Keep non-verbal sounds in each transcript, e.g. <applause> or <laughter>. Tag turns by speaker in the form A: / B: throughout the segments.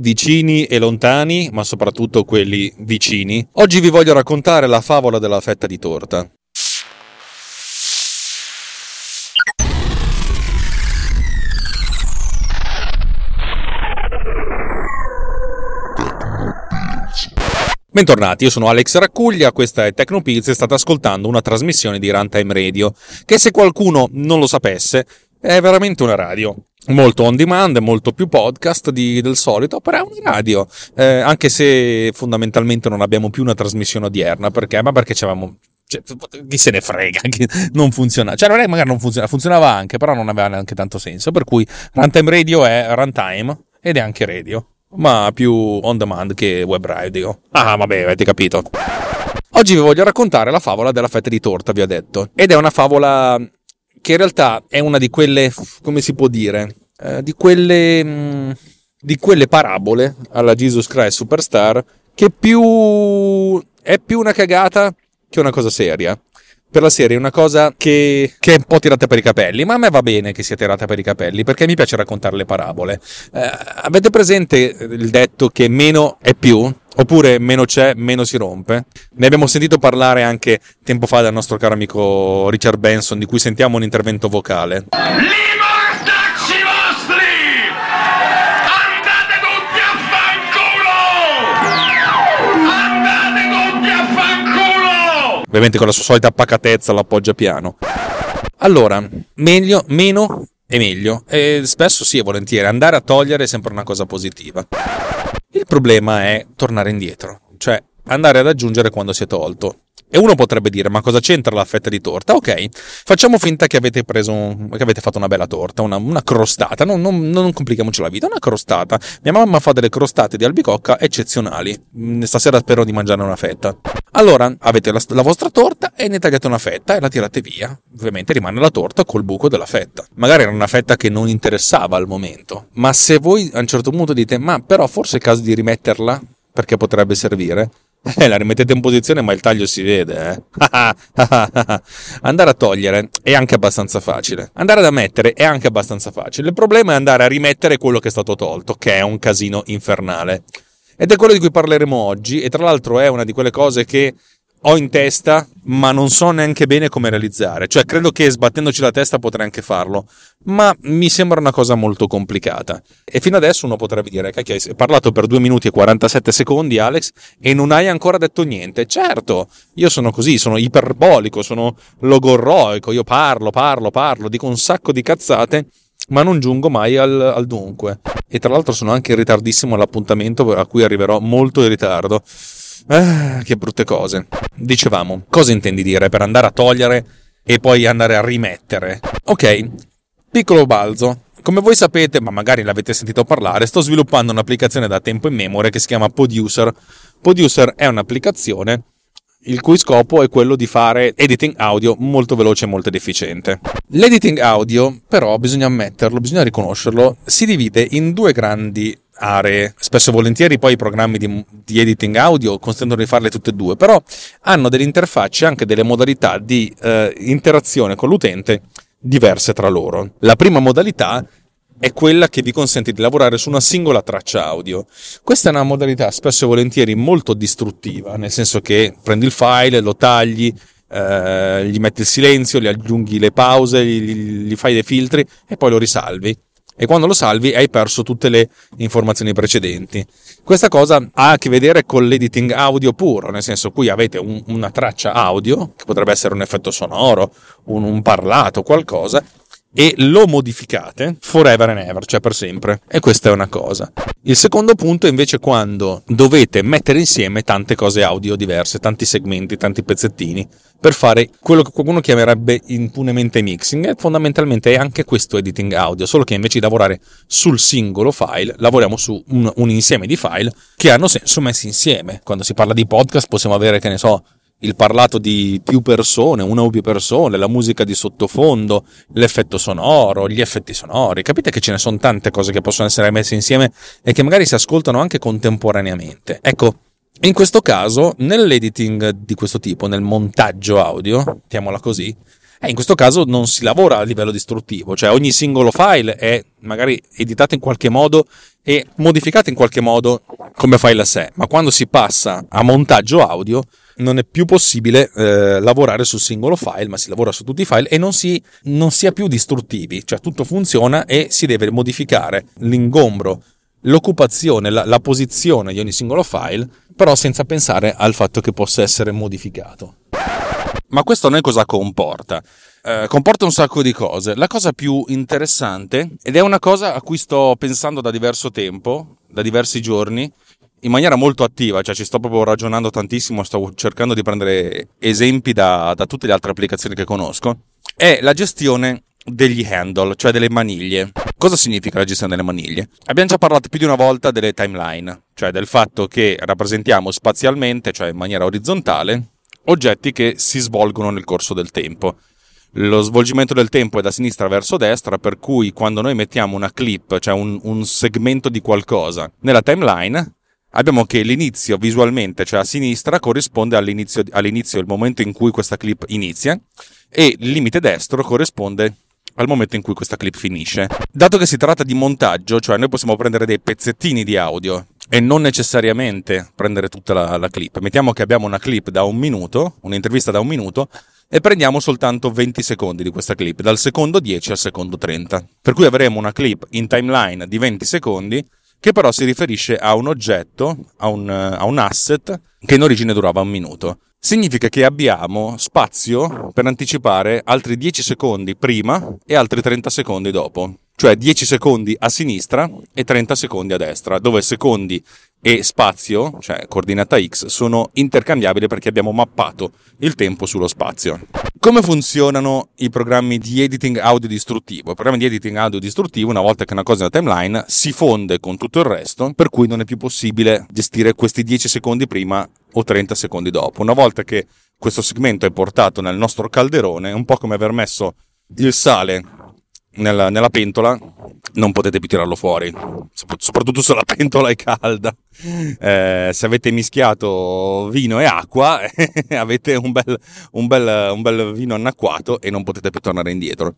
A: vicini e lontani, ma soprattutto quelli vicini, oggi vi voglio raccontare la favola della fetta di torta. Bentornati, io sono Alex Raccuglia, questa è Tecnopills e state ascoltando una trasmissione di Runtime Radio, che se qualcuno non lo sapesse è veramente una radio. Molto on demand, molto più podcast di, del solito, però è una radio. Eh, anche se fondamentalmente non abbiamo più una trasmissione odierna, perché? Ma perché c'avevamo cioè, chi se ne frega, non funziona. Cioè, non è magari non funziona, funzionava anche, però non aveva neanche tanto senso. Per cui Runtime Radio è runtime ed è anche radio, ma più on demand che web radio. Ah, vabbè, avete capito. Oggi vi voglio raccontare la favola della fetta di torta, vi ho detto. Ed è una favola che in realtà è una di quelle, come si può dire, eh, di quelle, mh, mm, di quelle parabole alla Jesus Christ Superstar che più è più una cagata che una cosa seria. Per la serie una cosa che, che, è un po' tirata per i capelli, ma a me va bene che sia tirata per i capelli perché mi piace raccontare le parabole. Eh, avete presente il detto che meno è più? Oppure meno c'è, meno si rompe. Ne abbiamo sentito parlare anche tempo fa dal nostro caro amico Richard Benson, di cui sentiamo un intervento vocale.
B: Li
A: Ovviamente con la sua solita pacatezza l'appoggia piano. Allora, meglio, meno e meglio. E spesso sì, volentieri. Andare a togliere è sempre una cosa positiva. Il problema è tornare indietro, cioè andare ad aggiungere quando si è tolto. E uno potrebbe dire: Ma cosa c'entra la fetta di torta? Ok, facciamo finta che avete preso, che avete fatto una bella torta, una, una crostata. Non, non, non, complichiamoci la vita, una crostata. Mia mamma fa delle crostate di albicocca eccezionali. Mm, stasera spero di mangiare una fetta. Allora, avete la, la vostra torta e ne tagliate una fetta e la tirate via. Ovviamente rimane la torta col buco della fetta. Magari era una fetta che non interessava al momento. Ma se voi a un certo punto dite: Ma però forse è caso di rimetterla perché potrebbe servire <laughs> eh, la rimettete in posizione, ma il taglio si vede. Eh? <laughs> andare a togliere è anche abbastanza facile. Andare ad ammettere è anche abbastanza facile. Il problema è andare a rimettere quello che è stato tolto, che è un casino infernale. Ed è quello di cui parleremo oggi. E tra l'altro è una di quelle cose che ho in testa, ma non so neanche bene come realizzare. Cioè, credo che sbattendoci la testa potrei anche farlo, ma mi sembra una cosa molto complicata. E fino adesso uno potrebbe dire: Cacchio, hai parlato per 2 minuti e 47 secondi, Alex, e non hai ancora detto niente. Certo, io sono così, sono iperbolico, sono logorroico. Io parlo, parlo, parlo, dico un sacco di cazzate ma non giungo mai al, al, dunque. E tra l'altro sono anche in ritardissimo all'appuntamento a cui arriverò molto in ritardo. Ah, che brutte cose. Dicevamo, cosa intendi dire per andare a togliere e poi andare a rimettere? Ok, piccolo balzo. Come voi sapete, ma magari l'avete sentito parlare, sto sviluppando un'applicazione da tempo in memoria che si chiama Producer. Producer è un'applicazione il cui scopo è quello di fare editing audio molto veloce e molto efficiente. L'editing audio, però, bisogna ammetterlo, bisogna riconoscerlo, si divide in due grandi aree. Spesso e volentieri poi i programmi di, di, editing audio consentono di farle tutte e due, però hanno delle interfacce, anche delle modalità di eh, interazione con l'utente diverse tra loro. La prima modalità è quella che vi consente di lavorare su una singola traccia audio. Questa è una modalità spesso e volentieri molto distruttiva, nel senso che prendi il file, lo tagli, eh, gli metti il silenzio, gli aggiunghi le pause, gli, gli fai dei filtri e poi lo risalvi e quando lo salvi hai perso tutte le informazioni precedenti. Questa cosa ha a che vedere con l'editing audio puro, nel senso qui avete un, una traccia audio, che potrebbe essere un effetto sonoro, un, un parlato, qualcosa, e lo modificate forever and ever, cioè per sempre. E questa è una cosa. Il secondo punto è invece quando dovete mettere insieme tante cose audio diverse, tanti segmenti, tanti pezzettini, per fare quello che qualcuno chiamerebbe impunemente mixing. E fondamentalmente è anche questo editing audio, solo che invece di lavorare sul singolo file, lavoriamo su un, un insieme di file che hanno senso messi insieme. Quando si parla di podcast possiamo avere, che ne so, il parlato di più persone, una o più persone, la musica di sottofondo, l'effetto sonoro, gli effetti sonori. Capite che ce ne sono tante cose che possono essere messe insieme e che magari si ascoltano anche contemporaneamente. Ecco, in questo caso, nell'editing di questo tipo, nel montaggio audio, mettiamola così, eh, in questo caso non si lavora a livello distruttivo, cioè ogni singolo file è magari editato in qualche modo e modificato in qualche modo come file a sé, ma quando si passa a montaggio audio non è più possibile eh, lavorare sul singolo file, ma si lavora su tutti i file e non si, non si è più distruttivi, cioè tutto funziona e si deve modificare l'ingombro, l'occupazione, la, la posizione di ogni singolo file, però senza pensare al fatto che possa essere modificato. Ma questo noi cosa comporta? Eh, comporta un sacco di cose. La cosa più interessante, ed è una cosa a cui sto pensando da diverso tempo, da diversi giorni, in maniera molto attiva, cioè ci sto proprio ragionando tantissimo, sto cercando di prendere esempi da, da tutte le altre applicazioni che conosco, è la gestione degli handle, cioè delle maniglie. Cosa significa la gestione delle maniglie? Abbiamo già parlato più di una volta delle timeline, cioè del fatto che rappresentiamo spazialmente, cioè in maniera orizzontale, oggetti che si svolgono nel corso del tempo. Lo svolgimento del tempo è da sinistra verso destra, per cui quando noi mettiamo una clip, cioè un, un segmento di qualcosa, nella timeline, abbiamo che l'inizio visualmente, cioè a sinistra, corrisponde all'inizio, all'inizio, il momento in cui questa clip inizia, e il limite destro corrisponde al momento in cui questa clip finisce. Dato che si tratta di montaggio, cioè noi possiamo prendere dei pezzettini di audio e non necessariamente prendere tutta la, la clip. Mettiamo che abbiamo una clip da un minuto, un'intervista da un minuto, e prendiamo soltanto 20 secondi di questa clip, dal secondo 10 al secondo 30. Per cui avremo una clip in timeline di 20 secondi che però si riferisce a un oggetto, a un, a un asset che in origine durava un minuto. Significa che abbiamo spazio per anticipare altri 10 secondi prima e altri 30 secondi dopo cioè 10 secondi a sinistra e 30 secondi a destra, dove secondi e spazio, cioè coordinata x, sono intercambiabili perché abbiamo mappato il tempo sullo spazio. Come funzionano i programmi di editing audio distruttivo? Il programma di editing audio distruttivo, una volta che una cosa è una timeline, si fonde con tutto il resto, per cui non è più possibile gestire questi 10 secondi prima o 30 secondi dopo. Una volta che questo segmento è portato nel nostro calderone, è un po' come aver messo il sale nella, nella, pentola non potete più tirarlo fuori, soprattutto se la <laughs> pentola è calda. Eh, se avete mischiato vino e acqua, <laughs> avete un bel, un, bel, un bel vino annacquato e non potete più tornare indietro.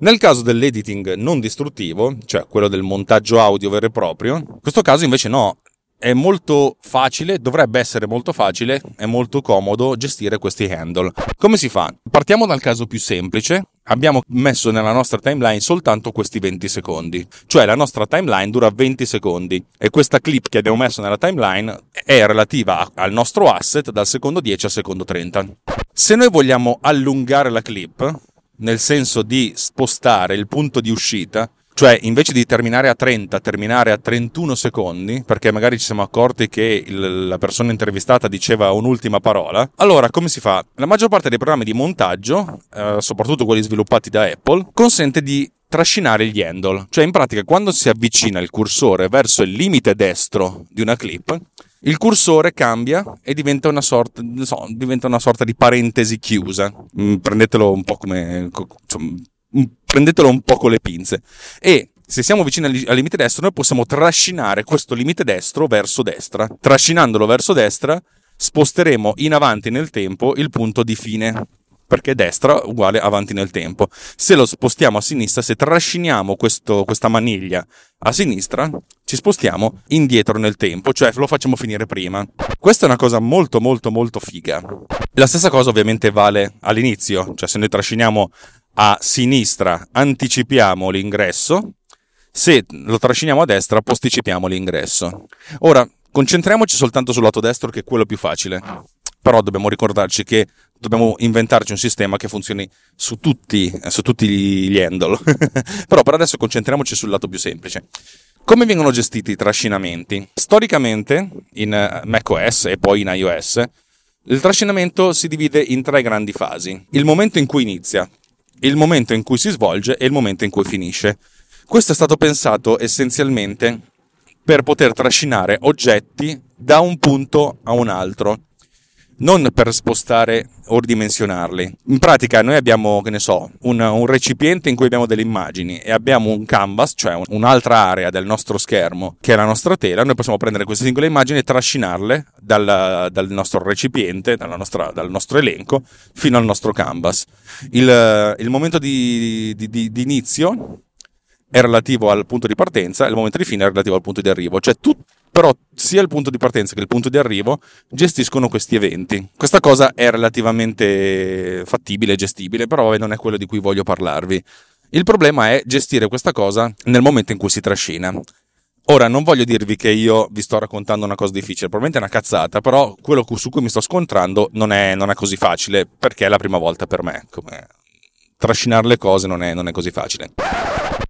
A: Nel caso dell'editing non distruttivo, cioè quello del montaggio audio vero e proprio, in questo caso invece no, è molto facile, dovrebbe essere molto facile e molto comodo gestire questi handle. Come si fa? Partiamo dal caso più semplice. Abbiamo messo nella nostra timeline soltanto questi 20 secondi, cioè la nostra timeline dura 20 secondi e questa clip che abbiamo messo nella timeline è relativa al nostro asset dal secondo 10 al secondo 30. Se noi vogliamo allungare la clip, nel senso di spostare il punto di uscita, cioè, invece di terminare a 30, terminare a 31 secondi, perché magari ci siamo accorti che il, la persona intervistata diceva un'ultima parola, allora come si fa? La maggior parte dei programmi di montaggio, eh, soprattutto quelli sviluppati da Apple, consente di trascinare gli handle. Cioè, in pratica, quando si avvicina il cursore verso il limite destro di una clip, il cursore cambia e diventa una sorta, so, diventa una sorta di parentesi chiusa. Mm, prendetelo un po' come... Insomma, prendetelo un po' con le pinze. E se siamo vicini al limite destro, noi possiamo trascinare questo limite destro verso destra. Trascinandolo verso destra, sposteremo in avanti nel tempo il punto di fine. Perché destra uguale avanti nel tempo. Se lo spostiamo a sinistra, se trasciniamo questo, questa maniglia a sinistra, ci spostiamo indietro nel tempo, cioè lo facciamo finire prima. Questa è una cosa molto molto molto figa. La stessa cosa ovviamente vale all'inizio, cioè se noi trasciniamo a sinistra anticipiamo l'ingresso, se lo trasciniamo a destra posticipiamo l'ingresso. Ora, concentriamoci soltanto sul lato destro che è quello più facile. però dobbiamo ricordarci che dobbiamo inventarci un sistema che funzioni su tutti, su tutti gli handle. <laughs> però per adesso concentriamoci sul lato più semplice. Come vengono gestiti i trascinamenti? Storicamente in macOS e poi in iOS il trascinamento si divide in tre grandi fasi. Il momento in cui inizia, il momento in cui si svolge e il momento in cui finisce. Questo è stato pensato essenzialmente per poter trascinare oggetti da un punto a un altro non per spostare o ridimensionarli. In pratica noi abbiamo, che ne so, un, un, recipiente in cui abbiamo delle immagini e abbiamo un canvas, cioè un'altra area del nostro schermo, che è la nostra tela, noi possiamo prendere queste singole immagini e trascinarle dal, dal nostro recipiente, nostra, dal nostro elenco, fino al nostro canvas. Il, il momento di, di, di, di inizio è relativo al punto di partenza e il momento di fine è relativo al punto di arrivo. Cioè, tu, però, sia il punto di partenza che il punto di arrivo gestiscono questi eventi. Questa cosa è relativamente fattibile gestibile, però non è quello di cui voglio parlarvi. Il problema è gestire questa cosa nel momento in cui si trascina. Ora, non voglio dirvi che io vi sto raccontando una cosa difficile, probabilmente è una cazzata, però quello su cui mi sto scontrando non è, non è così facile, perché è la prima volta per me. Come trascinare le cose non è, non è così facile.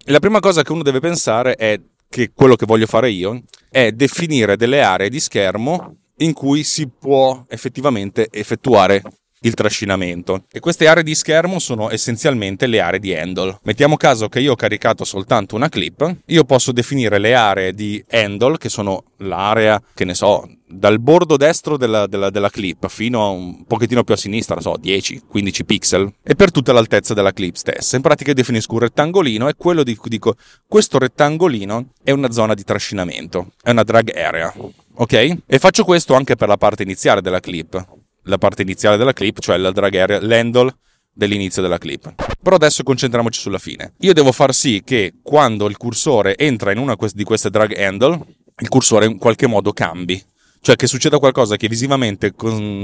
A: La prima cosa che uno deve pensare è che quello che voglio fare io è definire delle aree di schermo in cui si può effettivamente effettuare il trascinamento. E queste aree di schermo sono essenzialmente le aree di handle. Mettiamo caso che io ho caricato soltanto una clip, io posso definire le aree di handle, che sono l'area, che ne so, dal bordo destro della, della, della clip fino a un pochettino più a sinistra, non so, 10-15 pixel, e per tutta l'altezza della clip stessa. In pratica definisco un rettangolino e quello di cui dico, questo rettangolino è una zona di trascinamento, è una drag area. Ok? E faccio questo anche per la parte iniziale della clip la parte iniziale della clip, cioè la drag area, l'handle dell'inizio della clip. Però adesso concentriamoci sulla fine. Io devo far sì che quando il cursore entra in una di queste drag handle, il cursore in qualche modo cambi. Cioè che succeda qualcosa che visivamente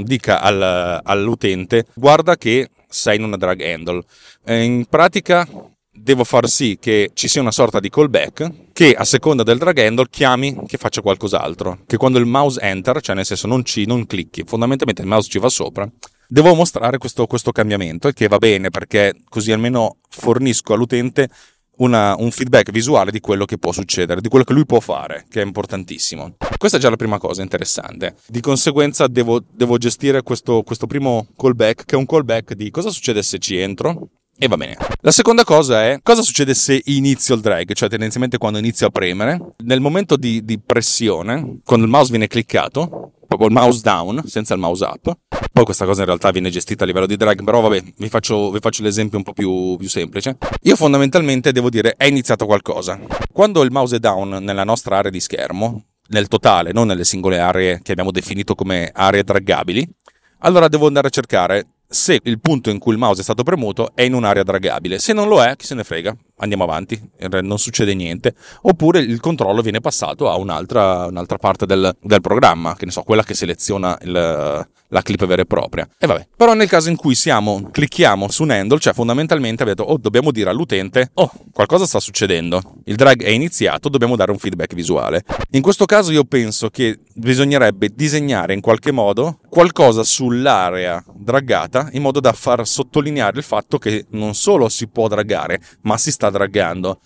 A: dica al, all'utente guarda che sei in una drag handle. In pratica devo far sì che ci sia una sorta di callback che a seconda del drag handle chiami che faccia qualcos'altro. Che quando il mouse enter, cioè nel senso non, ci, non clicchi, fondamentalmente il mouse ci va sopra, devo mostrare questo, questo cambiamento, il che va bene perché così almeno fornisco all'utente una, un feedback visuale di quello che può succedere, di quello che lui può fare, che è importantissimo. Questa è già la prima cosa interessante. Di conseguenza devo, devo gestire questo, questo primo callback, che è un callback di cosa succede se ci entro, e va bene. La seconda cosa è cosa succede se inizio il drag, cioè tendenzialmente quando inizio a premere. Nel momento di, di pressione, quando il mouse viene cliccato, proprio il mouse down senza il mouse up. Poi questa cosa in realtà viene gestita a livello di drag, però vabbè, vi faccio, vi faccio l'esempio un po' più, più, semplice. Io fondamentalmente devo dire è iniziato qualcosa. Quando il mouse è down nella nostra area di schermo, nel totale, non nelle singole aree che abbiamo definito come aree draggabili, allora devo andare a cercare se il punto in cui il mouse è stato premuto è in un'area dragabile. Se non lo è, chi se ne frega, andiamo avanti, non succede niente. Oppure il controllo viene passato a un'altra, un'altra parte del, del, programma, che ne so, quella che seleziona il, la clip vera e propria. E vabbè. Però nel caso in cui siamo, clicchiamo su un handle, cioè fondamentalmente abbiamo detto, oh, dobbiamo dire all'utente, oh, qualcosa sta succedendo. Il drag è iniziato, dobbiamo dare un feedback visuale. In questo caso io penso che bisognerebbe disegnare in qualche modo qualcosa sull'area draggata in modo da far sottolineare il fatto che non solo si può draggare, ma si sta draggando.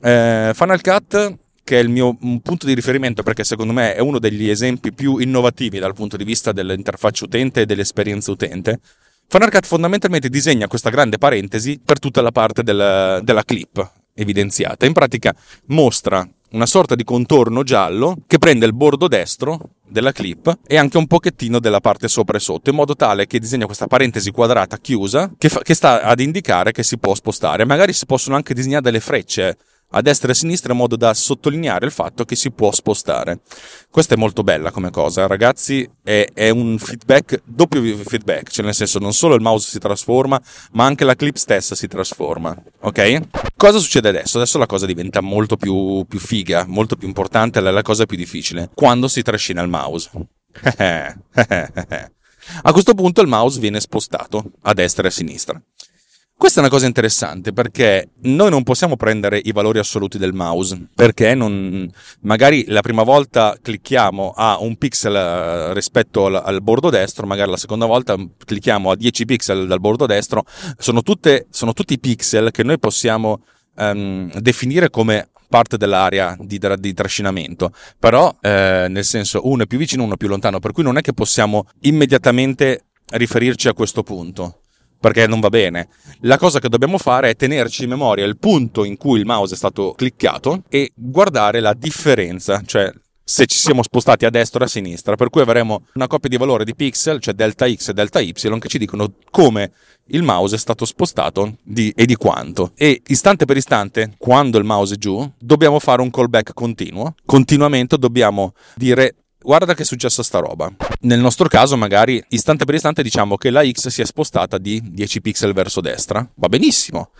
A: Eh, Final Cut che è il mio punto di riferimento perché secondo me è uno degli esempi più innovativi dal punto di vista dell'interfaccia utente e dell'esperienza utente. Final Cut fondamentalmente disegna questa grande parentesi per tutta la parte del, della clip evidenziata. In pratica mostra una sorta di contorno giallo che prende il bordo destro della clip e anche un pochettino della parte sopra e sotto, in modo tale che disegna questa parentesi quadrata chiusa che, fa, che sta ad indicare che si può spostare. Magari si possono anche disegnare delle frecce a destra e a sinistra in modo da sottolineare il fatto che si può spostare. Questa è molto bella come cosa, ragazzi, è, è, un feedback, doppio feedback, cioè nel senso non solo il mouse si trasforma, ma anche la clip stessa si trasforma, ok? Cosa succede adesso? Adesso la cosa diventa molto più, più figa, molto più importante, è la cosa più difficile, quando si trascina il mouse. <laughs> a questo punto il mouse viene spostato a destra e a sinistra. Questa è una cosa interessante perché noi non possiamo prendere i valori assoluti del mouse perché non, magari la prima volta clicchiamo a un pixel eh, rispetto al, al, bordo destro, magari la seconda volta clicchiamo a 10 pixel dal bordo destro, sono, tutte, sono tutti pixel che noi possiamo um, definire come parte dell'area di, di trascinamento, però eh, nel senso uno è più vicino, uno è più lontano, per cui non è che possiamo immediatamente riferirci a questo punto perché non va bene. La cosa che dobbiamo fare è tenerci in memoria il punto in cui il mouse è stato cliccato e guardare la differenza, cioè se ci siamo spostati a destra o a sinistra, per cui avremo una coppia di valore di pixel, cioè delta x e delta y, che ci dicono come il mouse è stato spostato di, e di quanto. E istante per istante, quando il mouse è giù, dobbiamo fare un callback continuo. Continuamente dobbiamo dire guarda che è successo sta roba. Nel nostro caso, magari istante per istante diciamo che la X si è spostata di 10 pixel verso destra. Va benissimo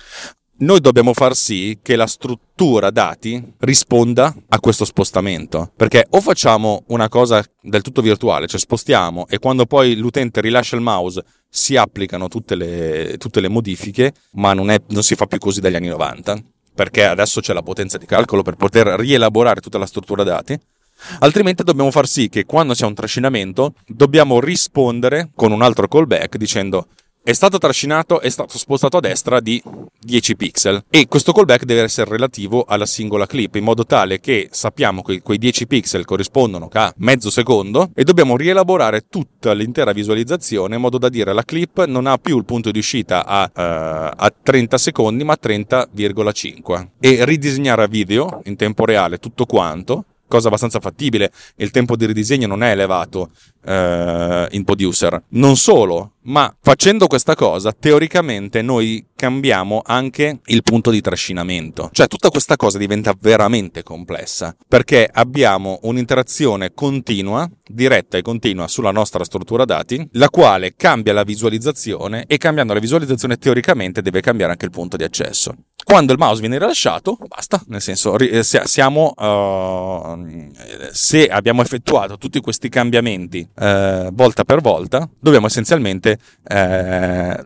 A: noi dobbiamo far sì che la struttura dati risponda a questo spostamento. Perché o facciamo una cosa del tutto virtuale, cioè spostiamo e quando poi l'utente rilascia il mouse si applicano tutte le, tutte le modifiche, ma non, è, non si fa più così dagli anni 90, perché adesso c'è la potenza di calcolo per poter rielaborare tutta la struttura dati. Altrimenti dobbiamo far sì che quando c'è un trascinamento dobbiamo rispondere con un altro callback dicendo è stato trascinato, è stato spostato a destra di 10 pixel e questo callback deve essere relativo alla singola clip in modo tale che sappiamo che quei 10 pixel corrispondono a mezzo secondo e dobbiamo rielaborare tutta l'intera visualizzazione in modo da dire la clip non ha più il punto di uscita a, uh, a 30 secondi ma a 30,5 e ridisegnare a video in tempo reale tutto quanto cosa abbastanza fattibile. Il tempo di ridisegno non è elevato eh, in producer. Non solo, ma facendo questa cosa, teoricamente noi cambiamo anche il punto di trascinamento. Cioè tutta questa cosa diventa veramente complessa perché abbiamo un'interazione continua, diretta e continua sulla nostra struttura dati, la quale cambia la visualizzazione e cambiando la visualizzazione teoricamente deve cambiare anche il punto di accesso. Quando il mouse viene rilasciato, basta, nel senso, eh, siamo, uh, se abbiamo effettuato tutti questi cambiamenti uh, volta per volta, dobbiamo essenzialmente uh,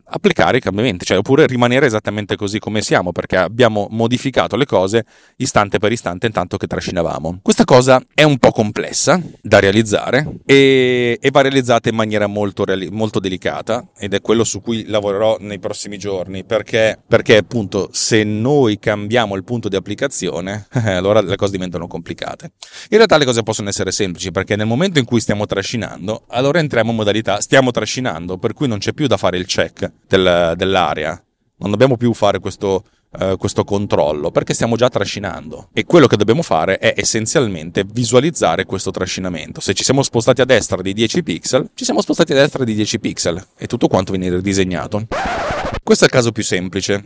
A: applicare i cambiamenti, cioè oppure rimanere esattamente così come siamo, perché abbiamo modificato le cose istante per istante intanto che trascinavamo. Questa cosa è un po' complessa da realizzare e, e va realizzata in maniera molto, molto delicata ed è quello su cui lavorerò nei prossimi giorni, perché, perché appunto se noi cambiamo il punto di applicazione, <laughs> allora le cose diventano complicate. In realtà le cose possono essere semplici perché nel momento in cui stiamo trascinando, allora entriamo in modalità stiamo trascinando, per cui non c'è più da fare il check del, dell'area. Non dobbiamo più fare questo, uh, questo controllo perché stiamo già trascinando e quello che dobbiamo fare è essenzialmente visualizzare questo trascinamento. Se ci siamo spostati a destra di 10 pixel, ci siamo spostati a destra di 10 pixel e tutto quanto viene ridisegnato. Questo è il caso più semplice.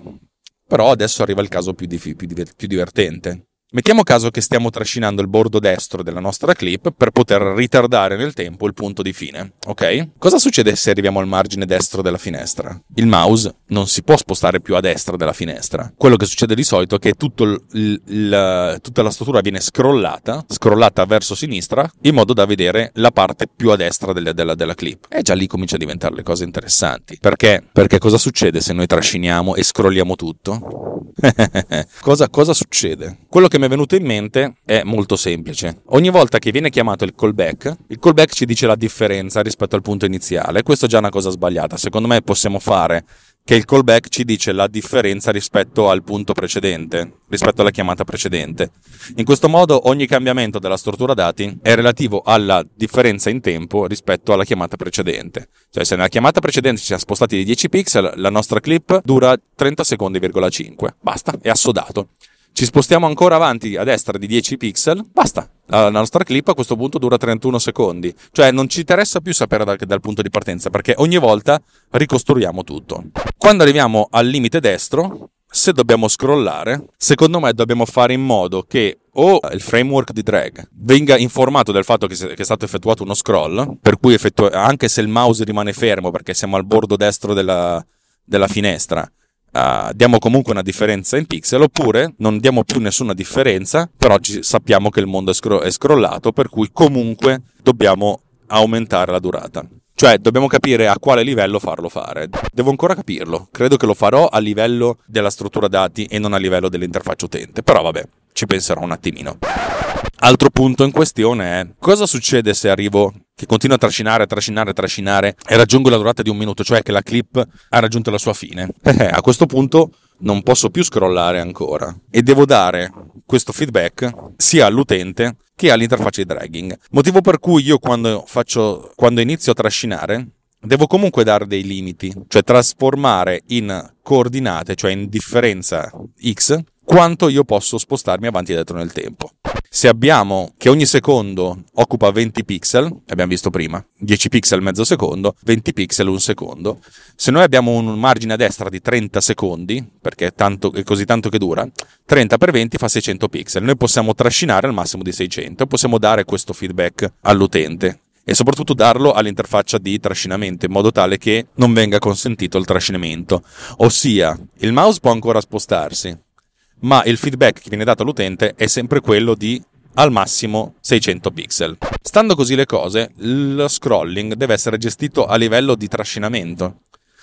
A: Però adesso arriva il caso più, di, più, più divertente. Mettiamo caso che stiamo trascinando il bordo destro della nostra clip per poter ritardare nel tempo il punto di fine, ok? Cosa succede se arriviamo al margine destro della finestra? Il mouse non si può spostare più a destra della finestra. Quello che succede di solito è che il, il, tutta la struttura viene scrollata, scrollata verso sinistra, in modo da vedere la parte più a destra della, della, della clip. E già lì comincia a diventare le cose interessanti. Perché? Perché cosa succede se noi trasciniamo e scrolliamo tutto? <laughs> cosa, cosa succede? Quello che mi è venuto in mente è molto semplice. Ogni volta che viene chiamato il callback, il callback ci dice la differenza rispetto al punto iniziale. Questo è già una cosa sbagliata. Secondo me possiamo fare che il callback ci dice la differenza rispetto al punto precedente, rispetto alla chiamata precedente. In questo modo ogni cambiamento della struttura dati è relativo alla differenza in tempo rispetto alla chiamata precedente. Cioè se nella chiamata precedente ci siamo spostati di 10 pixel, la nostra clip dura 30 secondi,5. Basta, è assodato. Ci spostiamo ancora avanti a destra di 10 pixel, basta. La nostra clip a questo punto dura 31 secondi. Cioè non ci interessa più sapere dal, dal punto di partenza perché ogni volta ricostruiamo tutto. Quando arriviamo al limite destro, se dobbiamo scrollare, secondo me dobbiamo fare in modo che o il framework di drag venga informato del fatto che, è stato effettuato uno scroll, per cui effettu- anche se il mouse rimane fermo perché siamo al bordo destro della, della finestra, uh, diamo comunque una differenza in pixel oppure non diamo più nessuna differenza, però ci, sappiamo che il mondo è, scro- è scrollato, per cui comunque dobbiamo aumentare la durata. Cioè, dobbiamo capire a quale livello farlo fare. Devo ancora capirlo. Credo che lo farò a livello della struttura dati e non a livello dell'interfaccia utente. Però vabbè, ci penserò un attimino. Altro punto in questione è cosa succede se arrivo che continuo a trascinare, trascinare, trascinare e raggiungo la durata di un minuto, cioè che la clip ha raggiunto la sua fine. <laughs> Eh, a questo punto non posso più scrollare ancora e devo dare questo feedback sia all'utente che all'interfaccia di dragging. Motivo per cui io quando, faccio, quando inizio a trascinare devo comunque dare dei limiti, cioè trasformare in coordinate, cioè in differenza x, quanto io posso spostarmi avanti e dietro nel tempo. Se abbiamo che ogni secondo occupa 20 pixel, abbiamo visto prima, 10 pixel mezzo secondo, 20 pixel un secondo, se noi abbiamo un margine a destra di 30 secondi, perché è, tanto, è così tanto che dura, 30 per 20 fa 600 pixel, noi possiamo trascinare al massimo di 600 e possiamo dare questo feedback all'utente e soprattutto darlo all'interfaccia di trascinamento in modo tale che non venga consentito il trascinamento. Ossia, il mouse può ancora spostarsi, ma il feedback che viene dato all'utente è sempre quello di al massimo 600 pixel. Stando così le cose, lo scrolling deve essere gestito a livello di trascinamento,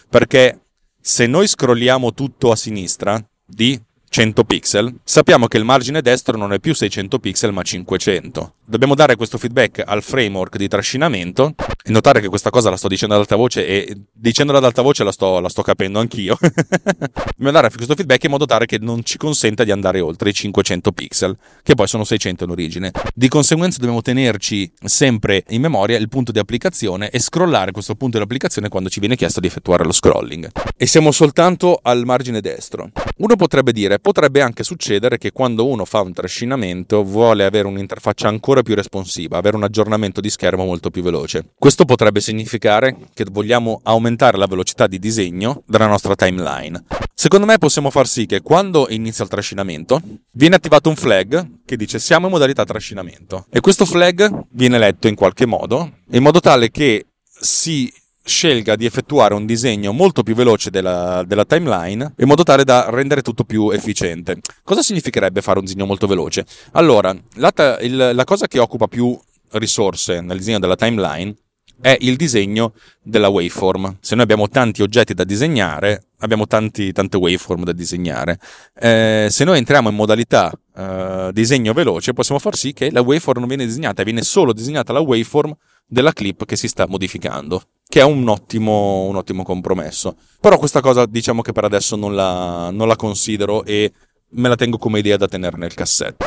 A: perché se noi scrolliamo tutto a sinistra di 100 pixel, sappiamo che il margine destro non è più 600 pixel ma 500. Dobbiamo dare questo feedback al framework di trascinamento notare che questa cosa la sto dicendo ad alta voce e dicendola ad alta voce la sto, la sto capendo anch'io. <laughs> Dobbiamo dare questo feedback in modo tale che non ci consenta di andare oltre i 500 pixel, che poi sono 600 in origine. Di conseguenza dobbiamo tenerci sempre in memoria il punto di applicazione e scrollare questo punto di applicazione quando ci viene chiesto di effettuare lo scrolling. E siamo soltanto al margine destro. Uno potrebbe dire potrebbe anche succedere che quando uno fa un trascinamento vuole avere un'interfaccia ancora più responsiva, avere un aggiornamento di schermo molto più veloce. Questo potrebbe significare che vogliamo aumentare la velocità di disegno della nostra timeline. Secondo me possiamo far sì che quando inizia il trascinamento viene attivato un flag che dice siamo in modalità trascinamento e questo flag viene letto in qualche modo in modo tale che si scelga di effettuare un disegno molto più veloce della, della, timeline in modo tale da rendere tutto più efficiente. Cosa significherebbe fare un disegno molto veloce? Allora, la, il, la cosa che occupa più risorse nel disegno della timeline è il disegno della waveform. Se noi abbiamo tanti oggetti da disegnare, abbiamo tanti, tante waveform da disegnare. Eh, se noi entriamo in modalità eh, disegno veloce, possiamo far sì che la waveform non viene disegnata, viene solo disegnata la waveform della clip che si sta modificando, che è un ottimo, un ottimo compromesso. Però questa cosa diciamo che per adesso non la, non la considero e me la tengo come idea da tenere nel cassetto.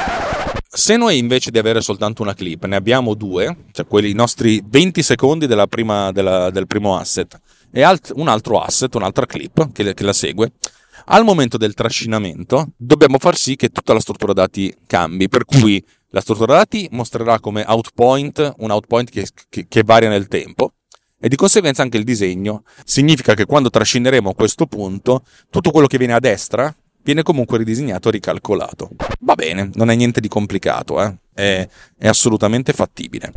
A: Se noi invece di avere soltanto una clip ne abbiamo due, cioè quelli nostri 20 secondi della prima, della, del primo asset e alt, un altro asset, un'altra clip che, che la segue, al momento del trascinamento dobbiamo far sì che tutta la struttura dati cambi, per cui la struttura dati mostrerà come outpoint un outpoint che, che, che varia nel tempo e di conseguenza anche il disegno. Significa che quando trascineremo questo punto, tutto quello che viene a destra viene comunque ridisegnato e ricalcolato. Va bene, non è niente di complicato, eh? è, è, assolutamente fattibile.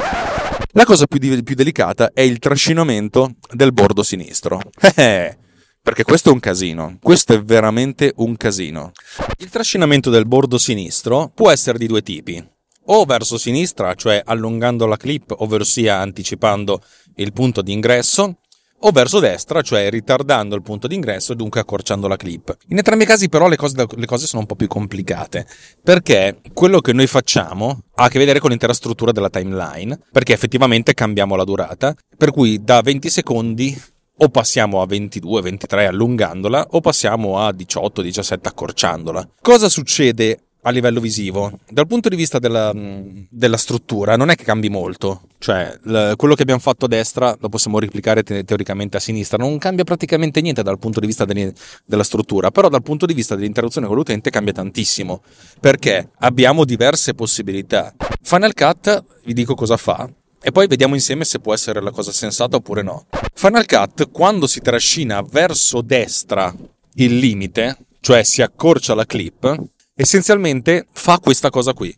A: La cosa più, di, più, delicata è il trascinamento del bordo sinistro. Eh, perché questo è un casino, questo è veramente un casino. Il trascinamento del bordo sinistro può essere di due tipi o verso sinistra, cioè allungando la clip, ovvero sia anticipando il punto di ingresso, o verso destra, cioè ritardando il punto di ingresso e dunque accorciando la clip. In entrambi i casi però le cose, le cose, sono un po' più complicate, perché quello che noi facciamo ha a che vedere con l'intera struttura della timeline, perché effettivamente cambiamo la durata, per cui da 20 secondi o passiamo a 22, 23 allungandola, o passiamo a 18, 17 accorciandola. Cosa succede a livello visivo. Dal punto di vista della, della struttura non è che cambi molto, cioè l- quello che abbiamo fatto a destra lo possiamo replicare te- teoricamente a sinistra, non cambia praticamente niente dal punto di vista de- della struttura, però dal punto di vista dell'interazione con l'utente cambia tantissimo, perché abbiamo diverse possibilità. Final Cut, vi dico cosa fa, e poi vediamo insieme se può essere la cosa sensata oppure no. Final Cut, quando si trascina verso destra il limite, cioè si accorcia la clip, essenzialmente fa questa cosa qui.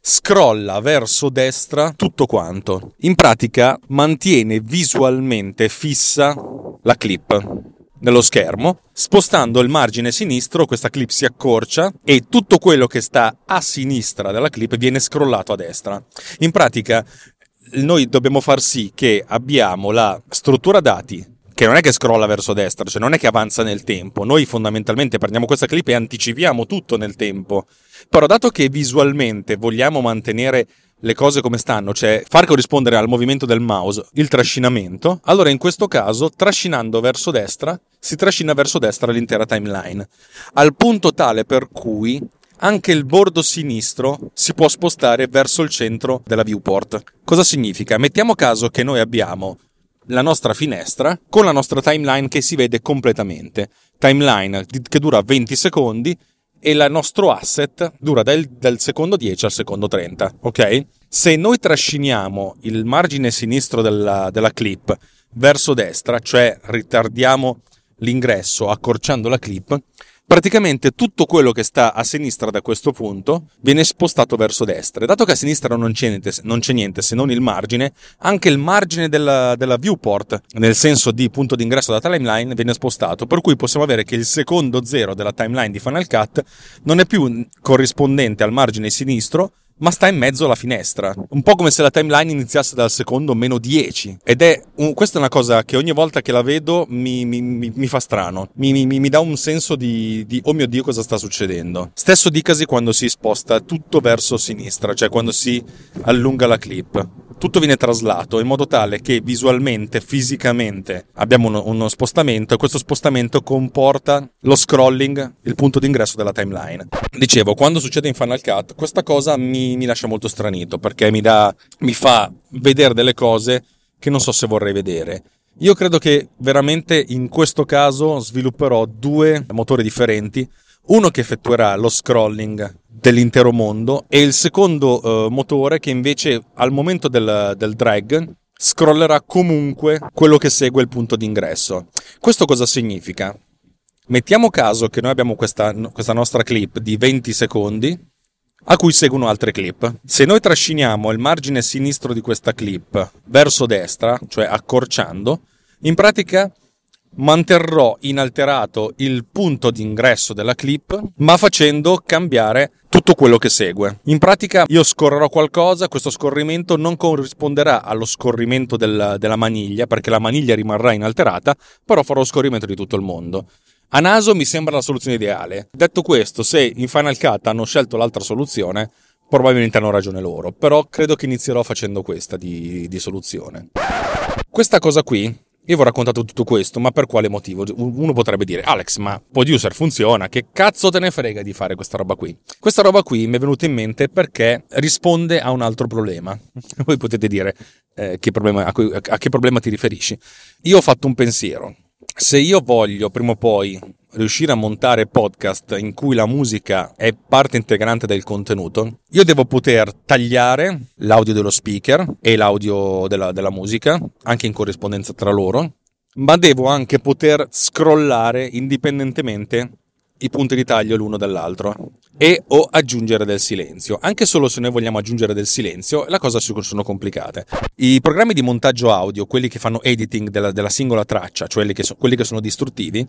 A: Scrolla verso destra tutto quanto. In pratica mantiene visualmente fissa la clip nello schermo, spostando il margine sinistro, questa clip si accorcia e tutto quello che sta a sinistra della clip viene scrollato a destra. In pratica noi dobbiamo far sì che abbiamo la struttura dati che non è che scrolla verso destra, cioè non è che avanza nel tempo. Noi fondamentalmente prendiamo questa clip e anticipiamo tutto nel tempo. Però dato che visualmente vogliamo mantenere le cose come stanno, cioè far corrispondere al movimento del mouse il trascinamento, allora in questo caso, trascinando verso destra, si trascina verso destra l'intera timeline, al punto tale per cui anche il bordo sinistro si può spostare verso il centro della viewport. Cosa significa? Mettiamo caso che noi abbiamo la nostra finestra con la nostra timeline che si vede completamente. Timeline che dura 20 secondi e il nostro asset dura dal, dal, secondo 10 al secondo 30, ok? Se noi trasciniamo il margine sinistro della, della clip verso destra, cioè ritardiamo l'ingresso accorciando la clip, praticamente tutto quello che sta a sinistra da questo punto viene spostato verso destra. E dato che a sinistra non c'è niente, non c'è niente se non il margine, anche il margine della, della, viewport, nel senso di punto d'ingresso da timeline, viene spostato. Per cui possiamo avere che il secondo zero della timeline di Final Cut non è più corrispondente al margine sinistro, ma sta in mezzo alla finestra. Un po' come se la timeline iniziasse dal secondo meno 10. Ed è un, questa è una cosa che ogni volta che la vedo mi, mi, mi, mi fa strano. Mi, dà un senso di, di, oh mio dio cosa sta succedendo. Stesso dicasi quando si sposta tutto verso sinistra, cioè quando si allunga la clip tutto viene traslato in modo tale che visualmente, fisicamente abbiamo uno, uno, spostamento e questo spostamento comporta lo scrolling, il punto d'ingresso della timeline. Dicevo, quando succede in Final Cut, questa cosa mi, mi lascia molto stranito perché mi, dà, mi fa vedere delle cose che non so se vorrei vedere. Io credo che veramente in questo caso svilupperò due motori differenti uno che effettuerà lo scrolling dell'intero mondo e il secondo uh, motore che invece al momento del, del drag scrollerà comunque quello che segue il punto d'ingresso. Questo cosa significa? Mettiamo caso che noi abbiamo questa, questa nostra clip di 20 secondi a cui seguono altre clip. Se noi trasciniamo il margine sinistro di questa clip verso destra, cioè accorciando, in pratica manterrò inalterato il punto d'ingresso della clip, ma facendo cambiare tutto quello che segue. In pratica io scorrerò qualcosa, questo scorrimento non corrisponderà allo scorrimento del, della maniglia, perché la maniglia rimarrà inalterata, però farò lo scorrimento di tutto il mondo. A naso mi sembra la soluzione ideale. Detto questo, se in Final Cut hanno scelto l'altra soluzione, probabilmente hanno ragione loro, però credo che inizierò facendo questa di, di soluzione. Questa cosa qui io vi ho raccontato tutto questo, ma per quale motivo? Uno potrebbe dire, Alex, ma Producer funziona, che cazzo te ne frega di fare questa roba qui? Questa roba qui mi è venuta in mente perché risponde a un altro problema. <laughs> Voi potete dire eh, che problema, a, cui, a che problema ti riferisci. Io ho fatto un pensiero. Se io voglio prima o poi riuscire a montare podcast in cui la musica è parte integrante del contenuto, io devo poter tagliare l'audio dello speaker e l'audio della, della musica, anche in corrispondenza tra loro, ma devo anche poter scrollare indipendentemente i punti di taglio l'uno dall'altro e o aggiungere del silenzio. Anche solo se noi vogliamo aggiungere del silenzio, la cosa sono complicate. I programmi di montaggio audio, quelli che fanno editing della, della singola traccia, cioè quelli che, so, quelli che sono distruttivi,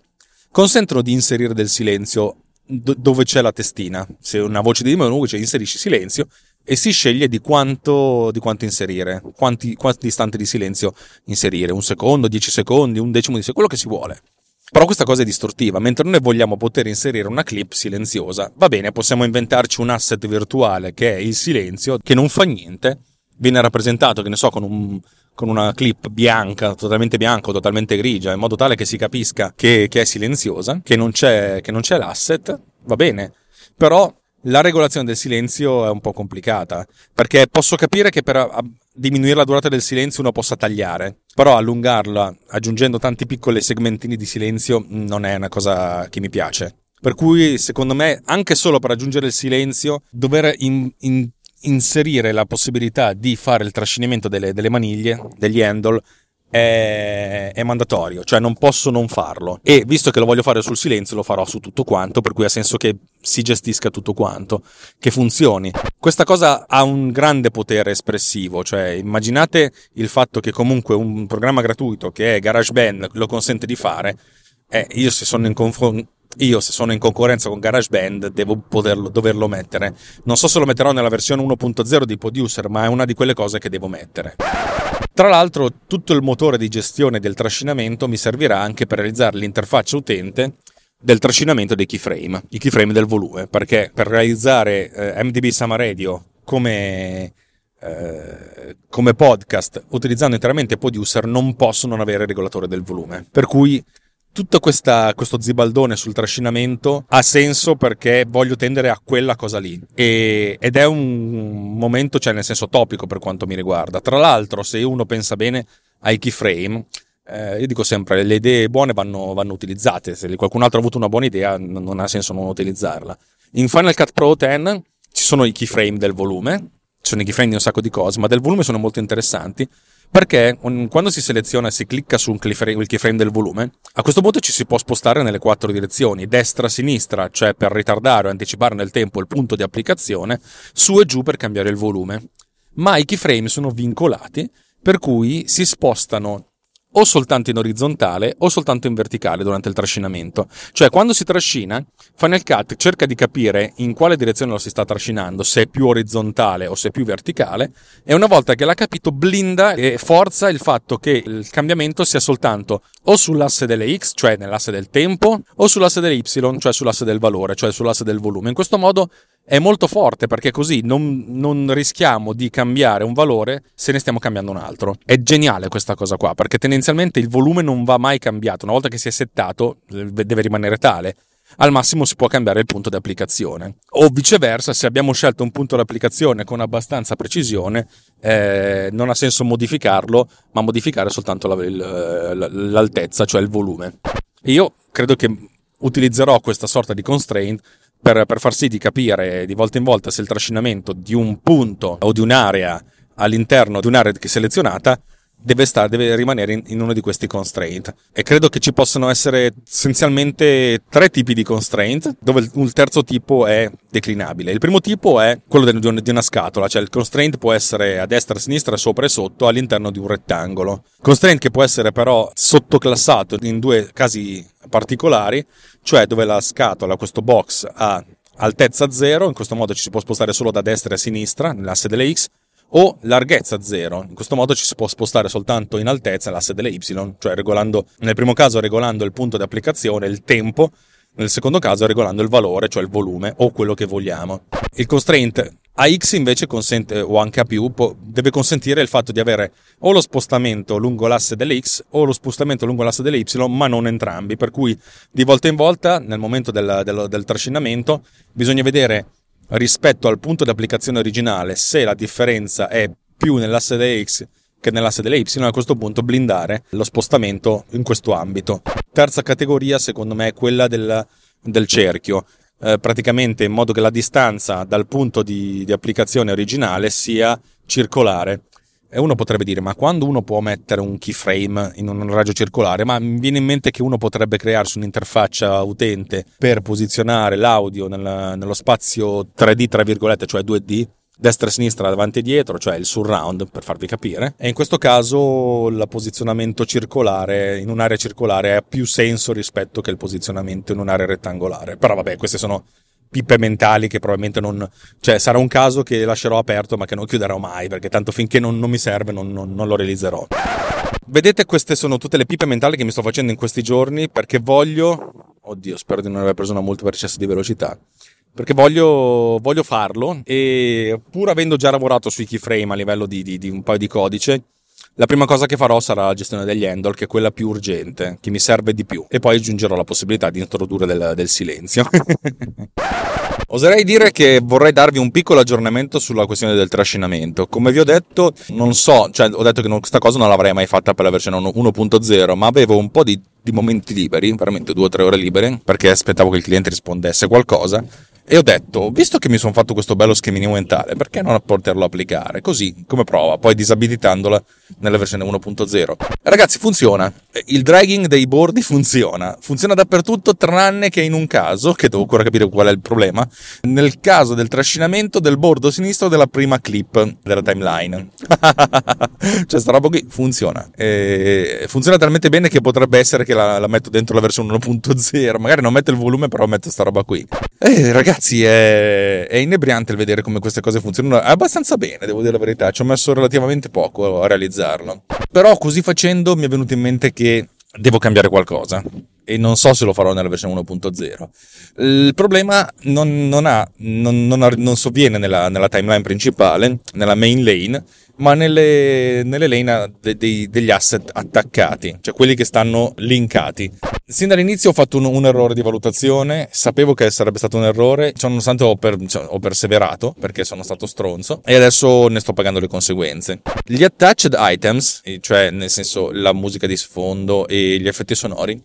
A: consentono di inserire del silenzio dove c'è la testina. Se una voce di menu cioè inserisci silenzio e si sceglie di quanto, di quanto inserire, quanti, quanti istanti di silenzio inserire, un secondo, dieci secondi, un decimo di secondo, quello che si vuole. Però questa cosa è distortiva, mentre noi vogliamo poter inserire una clip silenziosa, va bene, possiamo inventarci un asset virtuale che è il silenzio, che non fa niente, viene rappresentato, che ne so, con un, con una clip bianca, totalmente bianca o totalmente grigia, in modo tale che si capisca che, che è silenziosa, che non, che non c'è l'asset, va bene. Però la regolazione del silenzio è un po' complicata, perché posso capire che per diminuire la durata del silenzio uno possa tagliare, però allungarla aggiungendo tanti piccoli segmentini di silenzio non è una cosa che mi piace. Per cui, secondo me, anche solo per aggiungere il silenzio, dover in, in inserire la possibilità di fare il trascinamento delle, delle maniglie, degli handle, è, è, mandatorio, cioè non posso non farlo. E visto che lo voglio fare sul silenzio, lo farò su tutto quanto, per cui ha senso che si gestisca tutto quanto, che funzioni. Questa cosa ha un grande potere espressivo, cioè immaginate il fatto che comunque un programma gratuito che è GarageBand lo consente di fare. Eh, io se sono in confronto io se sono in concorrenza con GarageBand devo poterlo, doverlo mettere. Non so se lo metterò nella versione 1.0 di Producer, ma è una di quelle cose che devo mettere. Tra l'altro tutto il motore di gestione del trascinamento mi servirà anche per realizzare l'interfaccia utente del trascinamento dei keyframe, i keyframe del volume, perché per realizzare eh, MDB Sama Radio come, eh, come podcast utilizzando interamente Producer non posso non avere il regolatore del volume. Per cui tutto questa, questo zibaldone sul trascinamento ha senso perché voglio tendere a quella cosa lì e, ed è un momento, cioè nel senso topico per quanto mi riguarda. Tra l'altro, se uno pensa bene ai keyframe, eh, io dico sempre le idee buone vanno, vanno, utilizzate. Se qualcun altro ha avuto una buona idea, non ha senso non utilizzarla. In Final Cut Pro 10 ci sono i keyframe del volume, ci sono i keyframe di un sacco di cose, ma del volume sono molto interessanti perché quando si seleziona e si clicca su un keyframe, il keyframe del volume, a questo punto ci si può spostare nelle quattro direzioni, destra-sinistra, cioè per ritardare o anticipare nel tempo il punto di applicazione, su e giù per cambiare il volume. Ma i keyframe sono vincolati, per cui si spostano o soltanto in orizzontale o soltanto in verticale durante il trascinamento. Cioè, quando si trascina, Final Cut cerca di capire in quale direzione lo si sta trascinando, se è più orizzontale o se è più verticale, e una volta che l'ha capito, blinda e forza il fatto che il cambiamento sia soltanto o sull'asse delle X, cioè nell'asse del tempo, o sull'asse delle Y, cioè sull'asse del valore, cioè sull'asse del volume. In questo modo è molto forte perché così non, non, rischiamo di cambiare un valore se ne stiamo cambiando un altro. È geniale questa cosa qua perché tendenzialmente il volume non va mai cambiato, una volta che si è settato deve rimanere tale. Al massimo si può cambiare il punto di applicazione. O viceversa, se abbiamo scelto un punto di applicazione con abbastanza precisione, eh, non ha senso modificarlo, ma modificare soltanto la, l'altezza, cioè il volume. Io credo che utilizzerò questa sorta di constraint per, per far sì di capire di volta in volta se il trascinamento di un punto o di un'area all'interno di un'area selezionata deve, stare, deve rimanere in, in, uno di questi constraint. E credo che ci possano essere essenzialmente tre tipi di constraint, dove il, terzo tipo è declinabile. Il primo tipo è quello di, di, una scatola, cioè il constraint può essere a destra, a sinistra, sopra e sotto all'interno di un rettangolo. Constraint che può essere però sottoclassato in due casi particolari, cioè dove la scatola, questo box, ha altezza 0, in questo modo ci si può spostare solo da destra a sinistra nell'asse delle X, o larghezza 0. In questo modo ci si può spostare soltanto in altezza l'asse delle Y, cioè regolando, nel primo caso regolando il punto di applicazione, il tempo, nel secondo caso regolando il valore, cioè il volume o quello che vogliamo. Il constraint AX invece consente, o anche A più, deve consentire il fatto di avere o lo spostamento lungo l'asse delle X o lo spostamento lungo l'asse delle Y, ma non entrambi. Per cui di volta in volta, nel momento del, del, del trascinamento, bisogna vedere rispetto al punto di applicazione originale se la differenza è più nell'asse delle X che nell'asse delle Y, a questo punto blindare lo spostamento in questo ambito. Terza categoria, secondo me, è quella del, del cerchio. Eh, praticamente in modo che la distanza dal punto di, di applicazione originale sia circolare. E uno potrebbe dire, ma quando uno può mettere un keyframe in un raggio circolare? Ma mi viene in mente che uno potrebbe crearsi un'interfaccia utente per posizionare l'audio nel, nello spazio 3D, tra virgolette, cioè 2D, destra e sinistra, davanti e dietro, cioè il surround per farvi capire. E in questo caso il posizionamento circolare in un'area circolare ha più senso rispetto che il posizionamento in un'area rettangolare. Però vabbè, queste sono pippe mentali che probabilmente non... cioè sarà un caso che lascerò aperto ma che non chiuderò mai perché tanto finché non, non mi serve non, non, non lo realizzerò. Vedete queste sono tutte le pippe mentali che mi sto facendo in questi giorni perché voglio... Oddio, spero di non aver preso una multa per eccesso di velocità perché voglio, voglio, farlo e pur avendo già lavorato sui keyframe a livello di, di, di, un paio di codice la prima cosa che farò sarà la gestione degli handle, che è quella più urgente, che mi serve di più. E poi aggiungerò la possibilità di introdurre del, del silenzio. <laughs> Oserei dire che vorrei darvi un piccolo aggiornamento sulla questione del trascinamento. Come vi ho detto, non so, cioè ho detto che non, questa cosa non l'avrei mai fatta per la versione 1.0, ma avevo un po' di, di momenti liberi, veramente due o tre ore libere, perché aspettavo che il cliente rispondesse qualcosa e ho detto, visto che mi sono fatto questo bello schemino mentale, perché non poterlo applicare? Così, come prova, poi disabilitandola nella versione 1.0. Ragazzi, funziona. Il dragging dei bordi funziona, funziona dappertutto tranne che in un caso, che devo ancora capire qual è il problema, nel caso del trascinamento del bordo sinistro della prima clip della timeline. <laughs> cioè sta roba qui funziona. E funziona talmente bene che potrebbe essere che la, la metto dentro la versione 1.0, magari non metto il volume però metto sta roba qui. E ragazzi è, è inebriante il vedere come queste cose funzionano abbastanza bene, devo dire la verità, ci ho messo relativamente poco a realizzarlo. Però così facendo mi è venuto in mente che devo cambiare qualcosa e non so se lo farò nella versione 1.0. Il problema non, non, ha, non, non sovviene nella, nella, timeline principale, nella main lane, ma nelle, nelle lane de, de, degli asset attaccati, cioè quelli che stanno linkati. Sin dall'inizio ho fatto un, un, errore di valutazione, sapevo che sarebbe stato un errore, nonostante ho, per, cioè, ho perseverato perché sono stato stronzo e adesso ne sto pagando le conseguenze. Gli attached items, cioè nel senso la musica di sfondo e gli effetti sonori,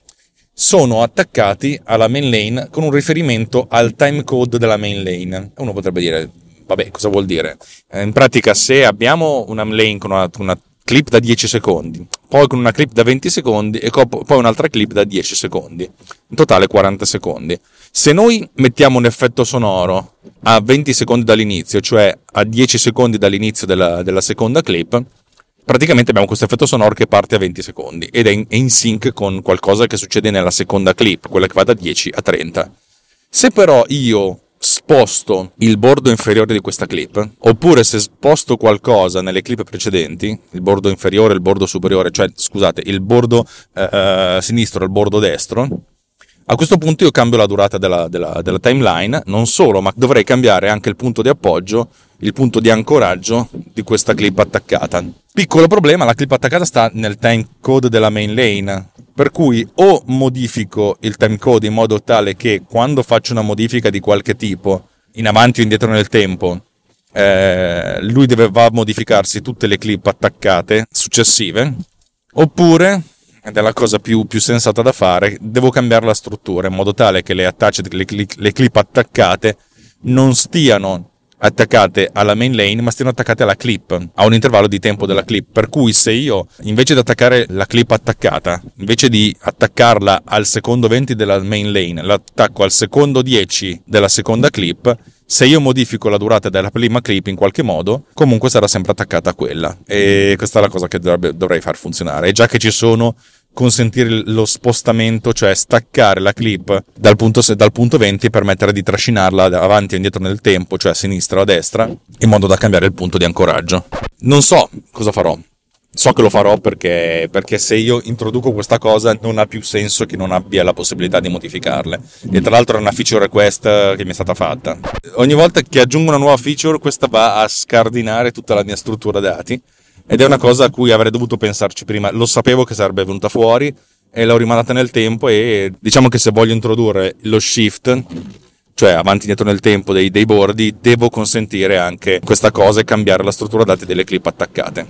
A: sono attaccati alla main lane con un riferimento al timecode della main lane. Uno potrebbe dire, vabbè, cosa vuol dire? Eh, in pratica, se abbiamo una lane con una, una clip da 10 secondi, poi con una clip da 20 secondi e poi un'altra clip da 10 secondi, in totale 40 secondi. Se noi mettiamo un effetto sonoro a 20 secondi dall'inizio, cioè a 10 secondi dall'inizio della, della seconda clip, praticamente abbiamo questo effetto sonoro che parte a 20 secondi ed è in, è in sync con qualcosa che succede nella seconda clip, quella che va da 10 a 30. Se però io sposto il bordo inferiore di questa clip, oppure se sposto qualcosa nelle clip precedenti, il bordo inferiore il bordo superiore, cioè scusate, il bordo eh, eh sinistro e il bordo destro, a questo punto io cambio la durata della, della, della, timeline, non solo, ma dovrei cambiare anche il punto di appoggio, il punto di ancoraggio di questa clip attaccata. Piccolo problema, la clip attaccata sta nel timecode della main lane, per cui o modifico il timecode in modo tale che quando faccio una modifica di qualche tipo, in avanti o indietro nel tempo, eh, lui deve, va a modificarsi tutte le clip attaccate successive, oppure ed è la cosa più, più, sensata da fare, devo cambiare la struttura in modo tale che le, attached, le, le clip attaccate non stiano attaccate alla main lane ma stiano attaccate alla clip a un intervallo di tempo della clip per cui se io invece di attaccare la clip attaccata invece di attaccarla al secondo 20 della main lane l'attacco al secondo 10 della seconda clip se io modifico la durata della prima clip in qualche modo, comunque sarà sempre attaccata a quella. E questa è la cosa che dovrebbe, dovrei far funzionare. E già che ci sono, consentire lo spostamento, cioè staccare la clip dal punto, dal punto 20 e permettere di trascinarla avanti e indietro nel tempo, cioè a sinistra o a destra, in modo da cambiare il punto di ancoraggio. Non so cosa farò, so che lo farò perché, perché, se io introduco questa cosa non ha più senso che non abbia la possibilità di modificarle. E tra l'altro è una feature request che mi è stata fatta. Ogni volta che aggiungo una nuova feature, questa va a scardinare tutta la mia struttura dati. Ed è una cosa a cui avrei dovuto pensarci prima. Lo sapevo che sarebbe venuta fuori e l'ho rimandata nel tempo. E diciamo che se voglio introdurre lo shift cioè avanti e indietro nel tempo dei, dei bordi, devo consentire anche questa cosa e cambiare la struttura dati delle clip attaccate.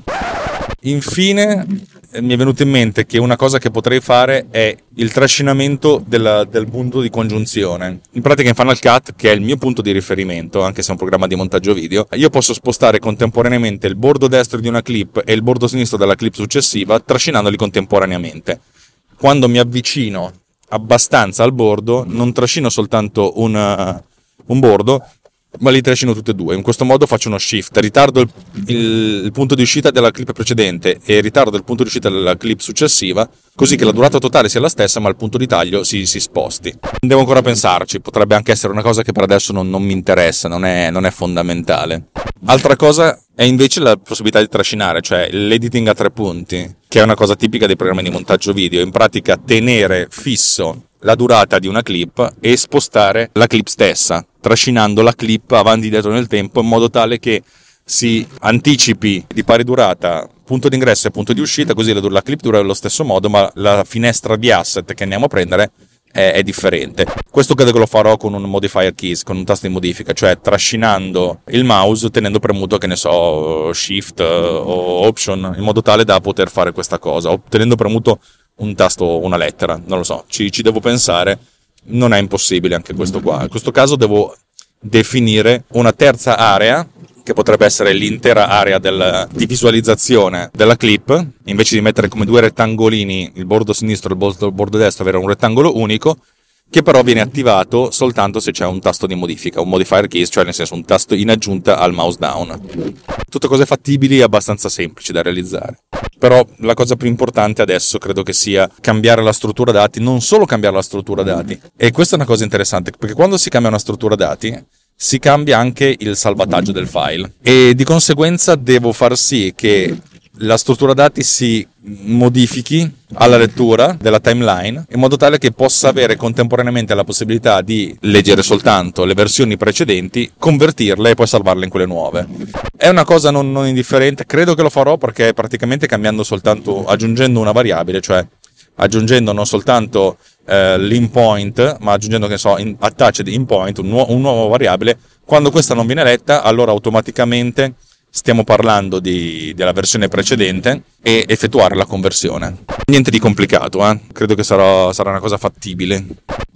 A: Infine eh, mi è venuto in mente che una cosa che potrei fare è il trascinamento della, del punto di congiunzione. In pratica in Final Cut, che è il mio punto di riferimento, anche se è un programma di montaggio video, io posso spostare contemporaneamente il bordo destro di una clip e il bordo sinistro della clip successiva, trascinandoli contemporaneamente. Quando mi avvicino abbastanza al bordo, non trascino soltanto una, un bordo, ma li trascino tutti e due. In questo modo faccio uno shift, ritardo il, il, il, punto di uscita della clip precedente e ritardo il punto di uscita della clip successiva, così che la durata totale sia la stessa, ma il punto di taglio si, si sposti. Devo ancora pensarci, potrebbe anche essere una cosa che per adesso non, non mi interessa, non è, non è fondamentale. Altra cosa è invece la possibilità di trascinare, cioè l'editing a tre punti, che è una cosa tipica dei programmi di montaggio video. In pratica tenere fisso la durata di una clip e spostare la clip stessa, trascinando la clip avanti e dietro nel tempo in modo tale che si anticipi di pari durata punto d'ingresso e punto di uscita, così la, clip dura allo stesso modo, ma la finestra di asset che andiamo a prendere è, è, differente. Questo credo che lo farò con un modifier keys, con un tasto di modifica, cioè trascinando il mouse tenendo premuto, che ne so, shift o option, in modo tale da poter fare questa cosa, o tenendo premuto un tasto, una lettera, non lo so, ci, ci devo pensare, non è impossibile anche questo qua. In questo caso devo definire una terza area che potrebbe essere l'intera area del, di visualizzazione della clip, invece di mettere come due rettangolini il bordo sinistro e il bordo, il bordo destro, avere un rettangolo unico, che però viene attivato soltanto se c'è un tasto di modifica, un modifier keys, cioè nel senso un tasto in aggiunta al mouse down. Tutte cose fattibili e abbastanza semplici da realizzare. Però la cosa più importante adesso credo che sia cambiare la struttura dati, non solo cambiare la struttura dati. E questa è una cosa interessante, perché quando si cambia una struttura dati, si cambia anche il salvataggio del file e di conseguenza devo far sì che la struttura dati si modifichi alla lettura della timeline in modo tale che possa avere contemporaneamente la possibilità di leggere soltanto le versioni precedenti, convertirle e poi salvarle in quelle nuove. È una cosa non, non indifferente, credo che lo farò perché praticamente cambiando soltanto, aggiungendo una variabile, cioè aggiungendo non soltanto eh, l'in-point, ma aggiungendo che so, attached in-point, un, nu- un nuovo variabile, quando questa non viene letta, allora automaticamente stiamo parlando di, della versione precedente e effettuare la conversione. Niente di complicato, eh? credo che sarà, sarà, una cosa fattibile.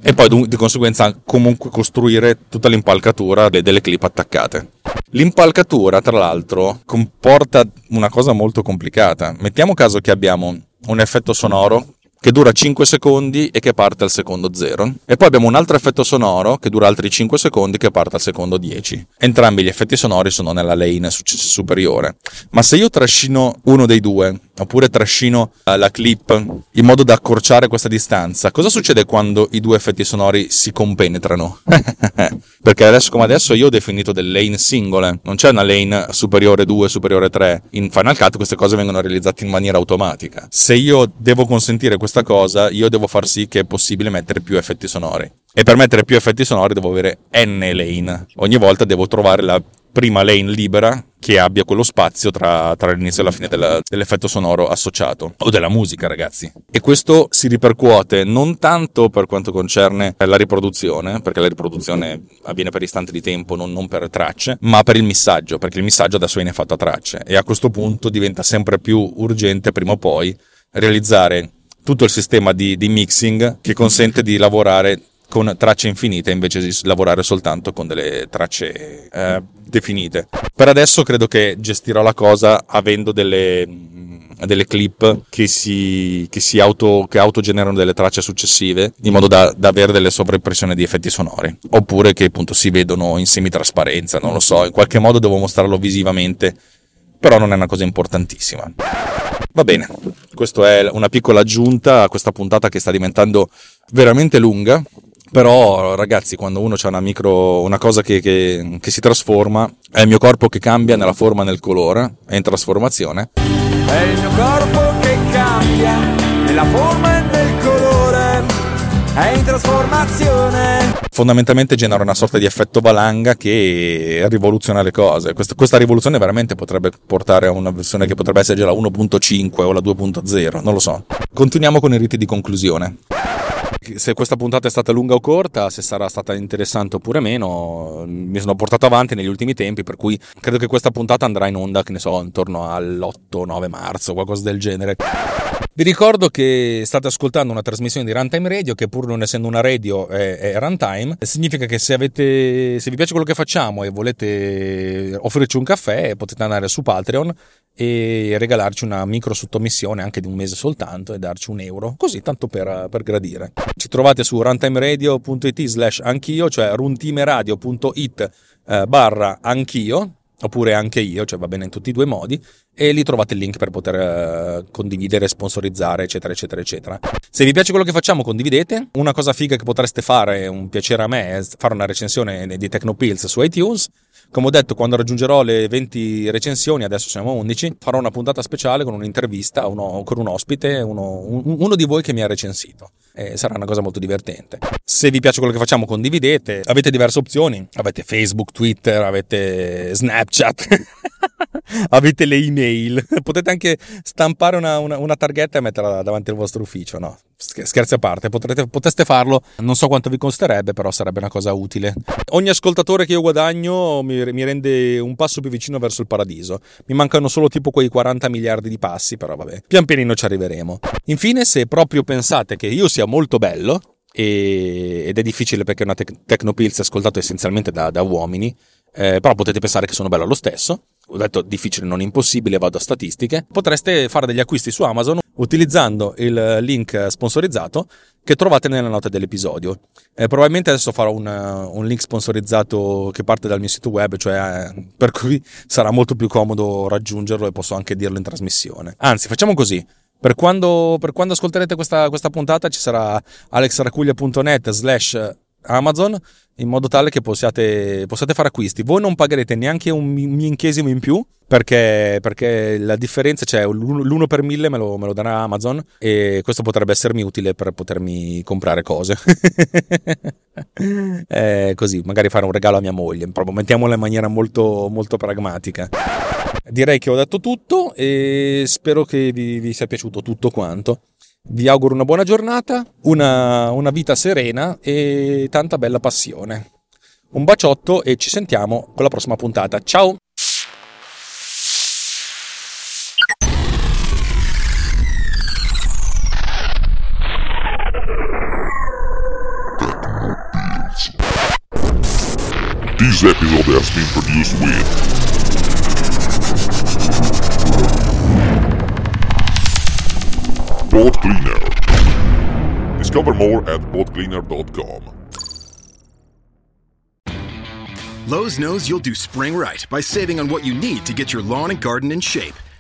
A: E poi di conseguenza comunque costruire tutta l'impalcatura delle clip attaccate. L'impalcatura, tra l'altro, comporta una cosa molto complicata. Mettiamo caso che abbiamo un effetto sonoro che dura 5 secondi e che parte al secondo 0. E poi abbiamo un altro effetto sonoro che dura altri 5 secondi che parte al secondo 10. Entrambi gli effetti sonori sono nella lane superiore. Ma se io trascino uno dei due, oppure trascino eh, la clip in modo da accorciare questa distanza, cosa succede quando i due effetti sonori si compenetrano? <laughs> Perché adesso come adesso io ho definito delle lane singole, non c'è una lane superiore 2, superiore 3. In Final Cut queste cose vengono realizzate in maniera automatica. Se io devo consentire questa cosa, io devo far sì che è possibile mettere più effetti sonori. E per mettere più effetti sonori devo avere n lane. Ogni volta devo trovare la prima lane libera che abbia quello spazio tra, tra l'inizio e la fine della, dell'effetto sonoro associato o della musica ragazzi e questo si ripercuote non tanto per quanto concerne la riproduzione perché la riproduzione avviene per istante di tempo non, non per tracce ma per il missaggio perché il missaggio adesso viene fatto a tracce e a questo punto diventa sempre più urgente prima o poi realizzare tutto il sistema di, di mixing che consente di lavorare con tracce infinite invece di lavorare soltanto con delle tracce eh, definite. Per adesso credo che gestirò la cosa avendo delle, mm, delle clip che si, che si auto, che autogenerano delle tracce successive in modo da, da, avere delle sovraimpressioni di effetti sonori oppure che appunto si vedono in semitrasparenza non lo so in qualche modo devo mostrarlo visivamente però non è una cosa importantissima va bene. Questa è una piccola aggiunta a questa puntata che sta diventando veramente lunga. Però ragazzi quando uno ha una micro una cosa che, che, che, si trasforma è il mio corpo che cambia nella forma e nel colore è in trasformazione.
C: È il mio corpo che cambia nella forma e nel colore è in trasformazione.
A: Fondamentalmente genera una sorta di effetto valanga che rivoluziona le cose. Questa, questa rivoluzione veramente potrebbe portare a una versione che potrebbe essere già la 1.5 o la 2.0 non lo so. Continuiamo con i riti di conclusione se questa puntata è stata lunga o corta, se sarà stata interessante oppure meno, mi sono portato avanti negli ultimi tempi, per cui credo che questa puntata andrà in onda, che ne so, intorno all'8-9 marzo, qualcosa del genere. Vi ricordo che state ascoltando una trasmissione di Runtime Radio che pur non essendo una radio è, è runtime, significa che se, avete, se vi piace quello che facciamo e volete offrirci un caffè potete andare su Patreon e regalarci una micro sottomissione anche di un mese soltanto e darci un euro, così tanto per, per gradire. Ci trovate su runtimeradio.it slash anch'io, cioè runtimeradio.it eh, barra anch'io, oppure anche io, cioè va bene in tutti e due i modi, e lì trovate il link per poter eh, condividere, sponsorizzare, eccetera, eccetera, eccetera. Se vi piace quello che facciamo, condividete. Una cosa figa che potreste fare, un piacere a me, è fare una recensione di Tecnopills su iTunes come ho detto, quando raggiungerò le 20 recensioni, adesso siamo a 11, farò una puntata speciale con un'intervista uno, con un ospite, uno, uno di voi che mi ha recensito. E sarà una cosa molto divertente. Se vi piace quello che facciamo, condividete. Avete diverse opzioni. Avete Facebook, Twitter, avete Snapchat. <laughs> avete le email. Potete anche stampare una, una, una, targhetta e metterla davanti al vostro ufficio. No, scherzi a parte, potrete, poteste farlo. Non so quanto vi costerebbe, però sarebbe una cosa utile. Ogni ascoltatore che io guadagno mi, mi rende un passo più vicino verso il paradiso. Mi mancano solo tipo quei 40 miliardi di passi, però vabbè, pian pianino ci arriveremo. Infine, se proprio pensate che io sia molto bello, ed è difficile perché è una tec- Tecnopills ascoltato essenzialmente da, da uomini, eh, però potete pensare che sono bello lo stesso. Ho detto difficile, non impossibile, vado a statistiche. Potreste fare degli acquisti su Amazon utilizzando il link sponsorizzato che trovate nella nota dell'episodio. Eh, probabilmente adesso farò un, un, link sponsorizzato che parte dal mio sito web, cioè eh, per cui sarà molto più comodo raggiungerlo e posso anche dirlo in trasmissione. Anzi, facciamo così. Per quando, per quando ascolterete questa, questa puntata ci sarà alexracuglia.net slash Amazon in modo tale che possiate, possiate, fare acquisti. Voi non pagherete neanche un minchesimo in più perché, perché la differenza, cioè l'uno per mille me lo, me lo, darà Amazon e questo potrebbe essermi utile per potermi comprare cose. <laughs> eh, così, magari fare un regalo a mia moglie, proprio mettiamola in maniera molto, molto pragmatica. Direi che ho detto tutto e spero che vi, vi sia piaciuto tutto quanto. Vi auguro una buona giornata, una, una vita serena e tanta bella passione. Un baciotto e ci sentiamo con la prossima puntata. Ciao!
D: This episode has been produced with Cleaner. Discover more at boatcleaner.com.
E: Lowe's knows you'll do spring right by saving on what you need to get your lawn and garden in shape.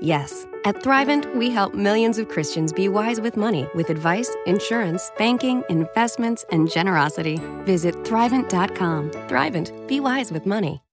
F: yes. At Thrivent, we help millions of Christians be wise with money with advice, insurance, banking, investments, and generosity. Visit Thrivent.com. Thrivent, be wise with money.